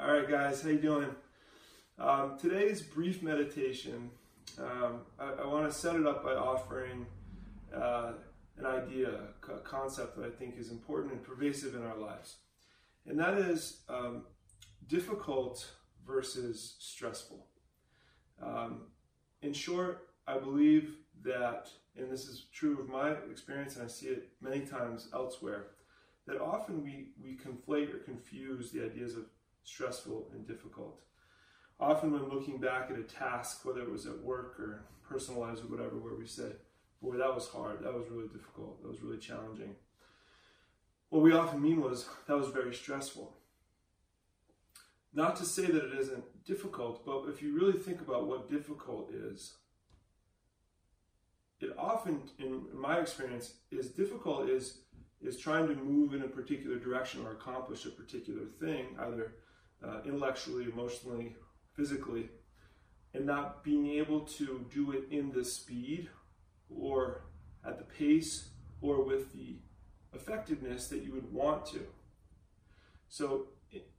All right, guys, how you doing? Um, today's brief meditation, um, I, I want to set it up by offering uh, an idea, a concept that I think is important and pervasive in our lives, and that is um, difficult versus stressful. Um, in short, I believe that, and this is true of my experience, and I see it many times elsewhere, that often we, we conflate or confuse the ideas of stressful and difficult. Often, when looking back at a task, whether it was at work or personal lives or whatever, where we say, Boy, that was hard, that was really difficult, that was really challenging. What we often mean was, That was very stressful. Not to say that it isn't difficult, but if you really think about what difficult is, it often, in my experience, is difficult is is trying to move in a particular direction or accomplish a particular thing, either uh, intellectually, emotionally, physically, and not being able to do it in the speed or at the pace or with the effectiveness that you would want to. So,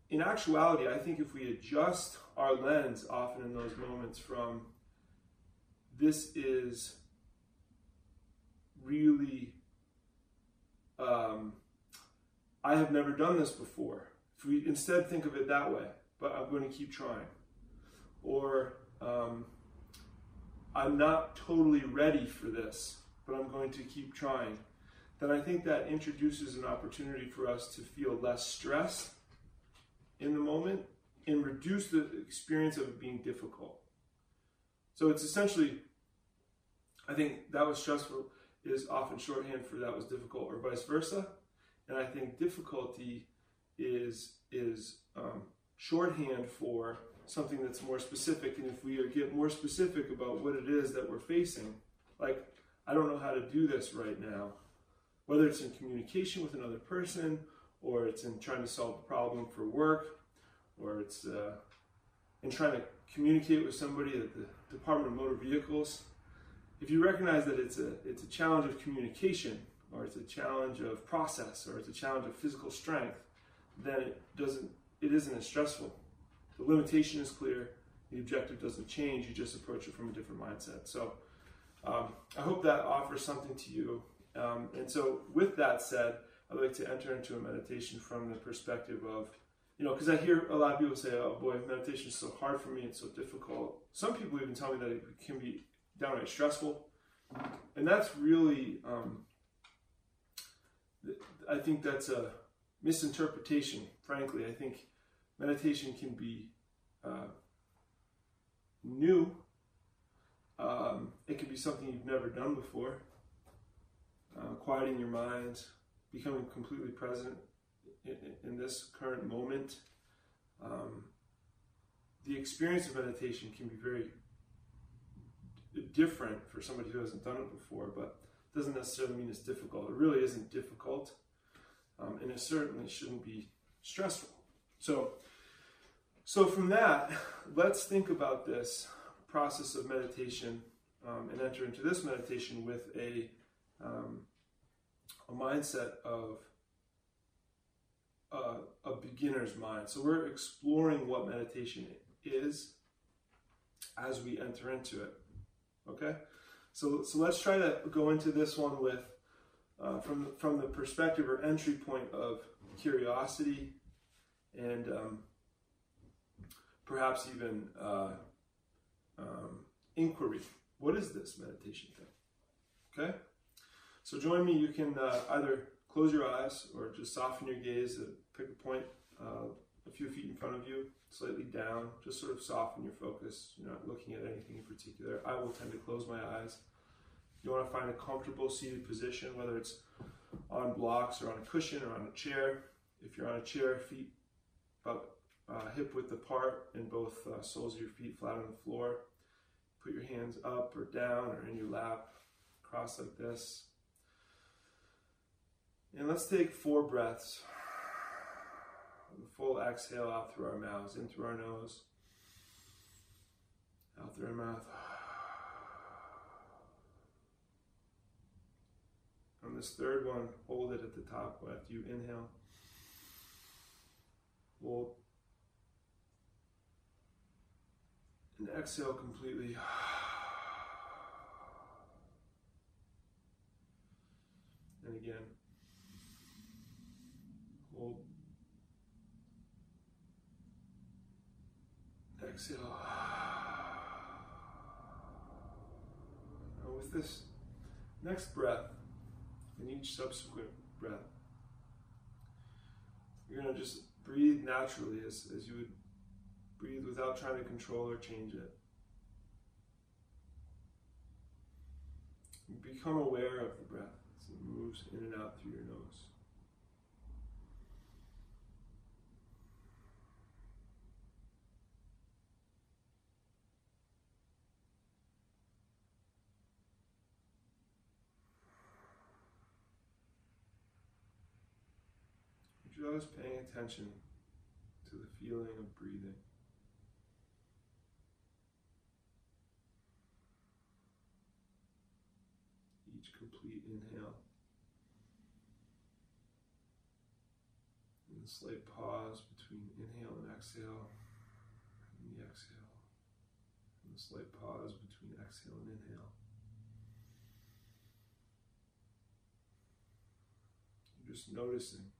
in actuality, I think if we adjust our lens often in those moments from this is really, um, I have never done this before if we instead think of it that way, but I'm going to keep trying. Or um, I'm not totally ready for this, but I'm going to keep trying. Then I think that introduces an opportunity for us to feel less stress in the moment and reduce the experience of it being difficult. So it's essentially, I think that was stressful is often shorthand for that was difficult or vice versa. And I think difficulty is is um, shorthand for something that's more specific. And if we get more specific about what it is that we're facing, like I don't know how to do this right now, whether it's in communication with another person, or it's in trying to solve a problem for work, or it's uh, in trying to communicate with somebody at the Department of Motor Vehicles. If you recognize that it's a it's a challenge of communication, or it's a challenge of process, or it's a challenge of physical strength, then it doesn't it isn't as stressful. The limitation is clear. The objective doesn't change. You just approach it from a different mindset. So um, I hope that offers something to you. Um, and so, with that said, I'd like to enter into a meditation from the perspective of, you know, because I hear a lot of people say, oh boy, meditation is so hard for me, it's so difficult. Some people even tell me that it can be downright stressful. And that's really, um, I think that's a, misinterpretation, frankly. I think meditation can be uh, new. Um, it can be something you've never done before. Uh, quieting your mind, becoming completely present in, in this current moment. Um, the experience of meditation can be very different for somebody who hasn't done it before, but doesn't necessarily mean it's difficult. It really isn't difficult um, and it certainly shouldn't be stressful. So, so from that, let's think about this process of meditation um, and enter into this meditation with a um, a mindset of uh, a beginner's mind. So we're exploring what meditation is as we enter into it. Okay, so so let's try to go into this one with uh, from from the perspective or entry point of curiosity and um, perhaps even uh, um, inquiry. What is this meditation thing? Okay, so join me. You can uh, either close your eyes or just soften your gaze. pick a point uh, a few feet in front of you, slightly down. Just sort of soften your focus. You're not looking at anything in particular. I will tend to close my eyes you want to find a comfortable seated position, whether it's on blocks or on a cushion or on a chair. If you're on a chair, feet about uh, hip width apart and both uh, soles of your feet flat on the floor. Put your hands up or down or in your lap, cross like this. And let's take four breaths. full exhale out through our mouths, in through our nose, out through our mouth. This third one, hold it at the top after you inhale. Hold. And exhale completely. And again, hold. Exhale. Now with this next breath, and each subsequent breath, you're going to just breathe naturally as, as you would breathe without trying to control or change it. Become aware of the breath as it moves in and out through your nose. Just paying attention to the feeling of breathing. Each complete inhale. And a slight pause between inhale and exhale, and the exhale. And a slight pause between exhale and inhale. Just noticing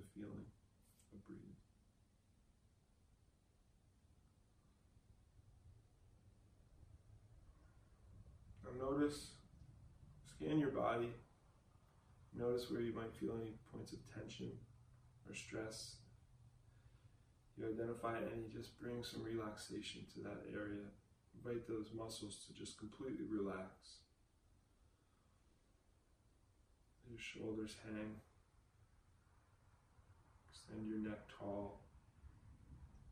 the feeling of breathing. Now notice, scan your body. Notice where you might feel any points of tension or stress. You identify any, just bring some relaxation to that area. Invite those muscles to just completely relax. Your shoulders hang. Extend your neck tall.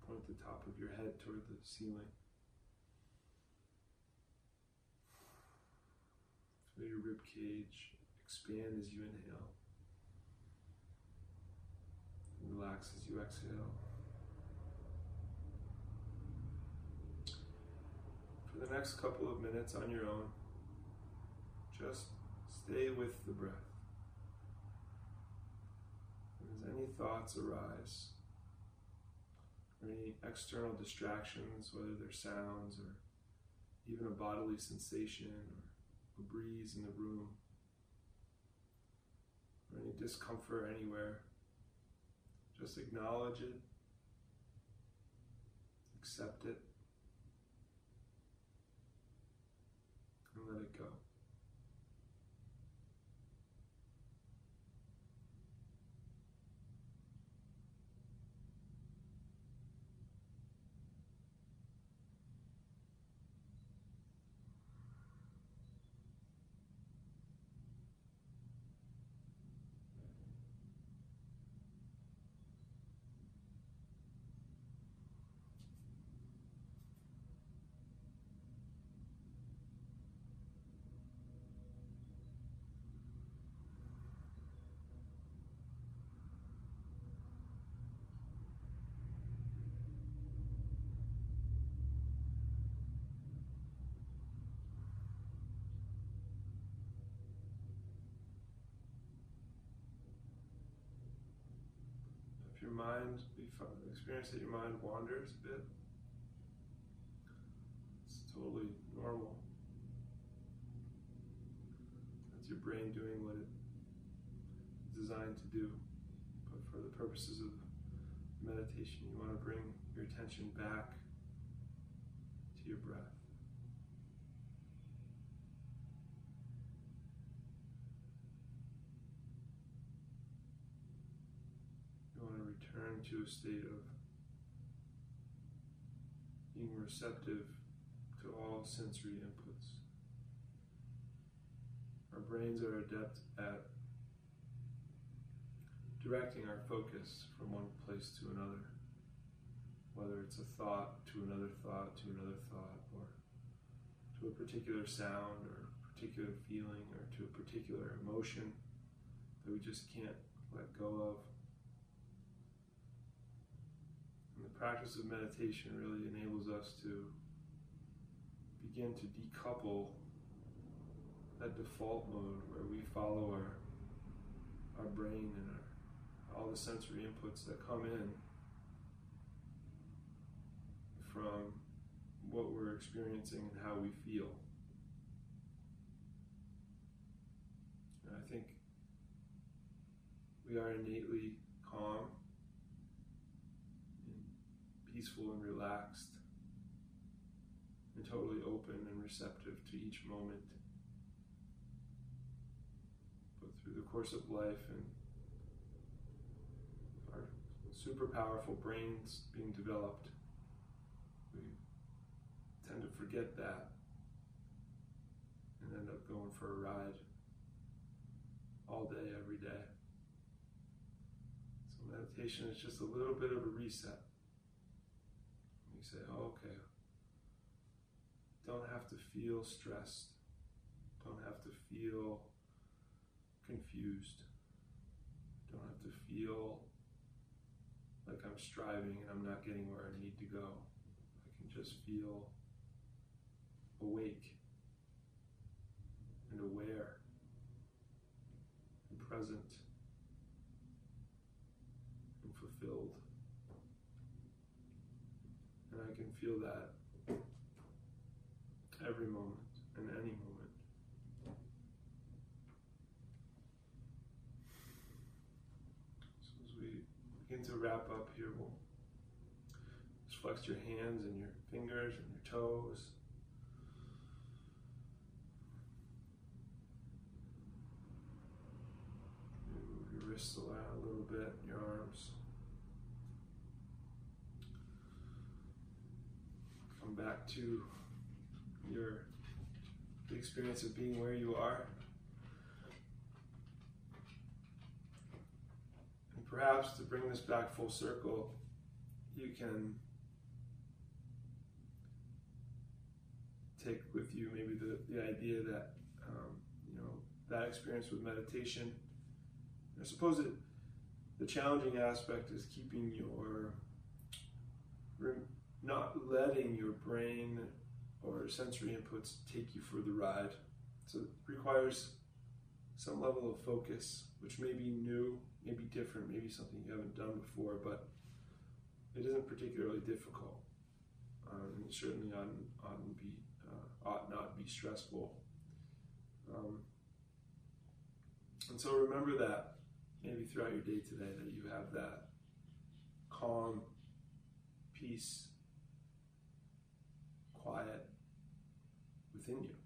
Point the top of your head toward the ceiling. Feel your rib cage expand as you inhale. Relax as you exhale. For the next couple of minutes on your own, just stay with the breath any thoughts arise, or any external distractions, whether they're sounds or even a bodily sensation or a breeze in the room, or any discomfort anywhere, just acknowledge it, accept it, and let it go. Your mind, experience that your mind wanders a bit, it's totally normal. That's your brain doing what it's designed to do. But for the purposes of meditation, you want to bring your attention back to your breath. To a state of being receptive to all sensory inputs. Our brains are adept at directing our focus from one place to another, whether it's a thought to another thought to another thought, or to a particular sound, or a particular feeling, or to a particular emotion that we just can't let go of. Practice of meditation really enables us to begin to decouple that default mode where we follow our our brain and our, all the sensory inputs that come in from what we're experiencing and how we feel. And I think we are innately calm peaceful and relaxed and totally open and receptive to each moment. But through the course of life and our super powerful brains being developed, we tend to forget that and end up going for a ride all day, every day. So meditation is just a little bit of a reset. Say, oh, okay, don't have to feel stressed, don't have to feel confused, don't have to feel like I'm striving and I'm not getting where I need to go. I can just feel awake and aware and present and fulfilled. And I can feel that every moment and any moment. So as we begin to wrap up here, we'll just flex your hands and your fingers and your toes. Move your wrists a little bit, your arms. Come back to your experience of being where you are. And perhaps to bring this back full circle, you can take with you maybe the, the idea that um, you know that experience with meditation. I suppose it, the challenging aspect is keeping your not letting your brain or sensory inputs take you for the ride. So it requires some level of focus, which may be new, may be different, maybe something you haven't done before, but it isn't particularly difficult. Um, certainly ought, ought, be, uh, ought not be stressful. Um, and so remember that maybe throughout your day today that you have that calm, peace, quiet within you.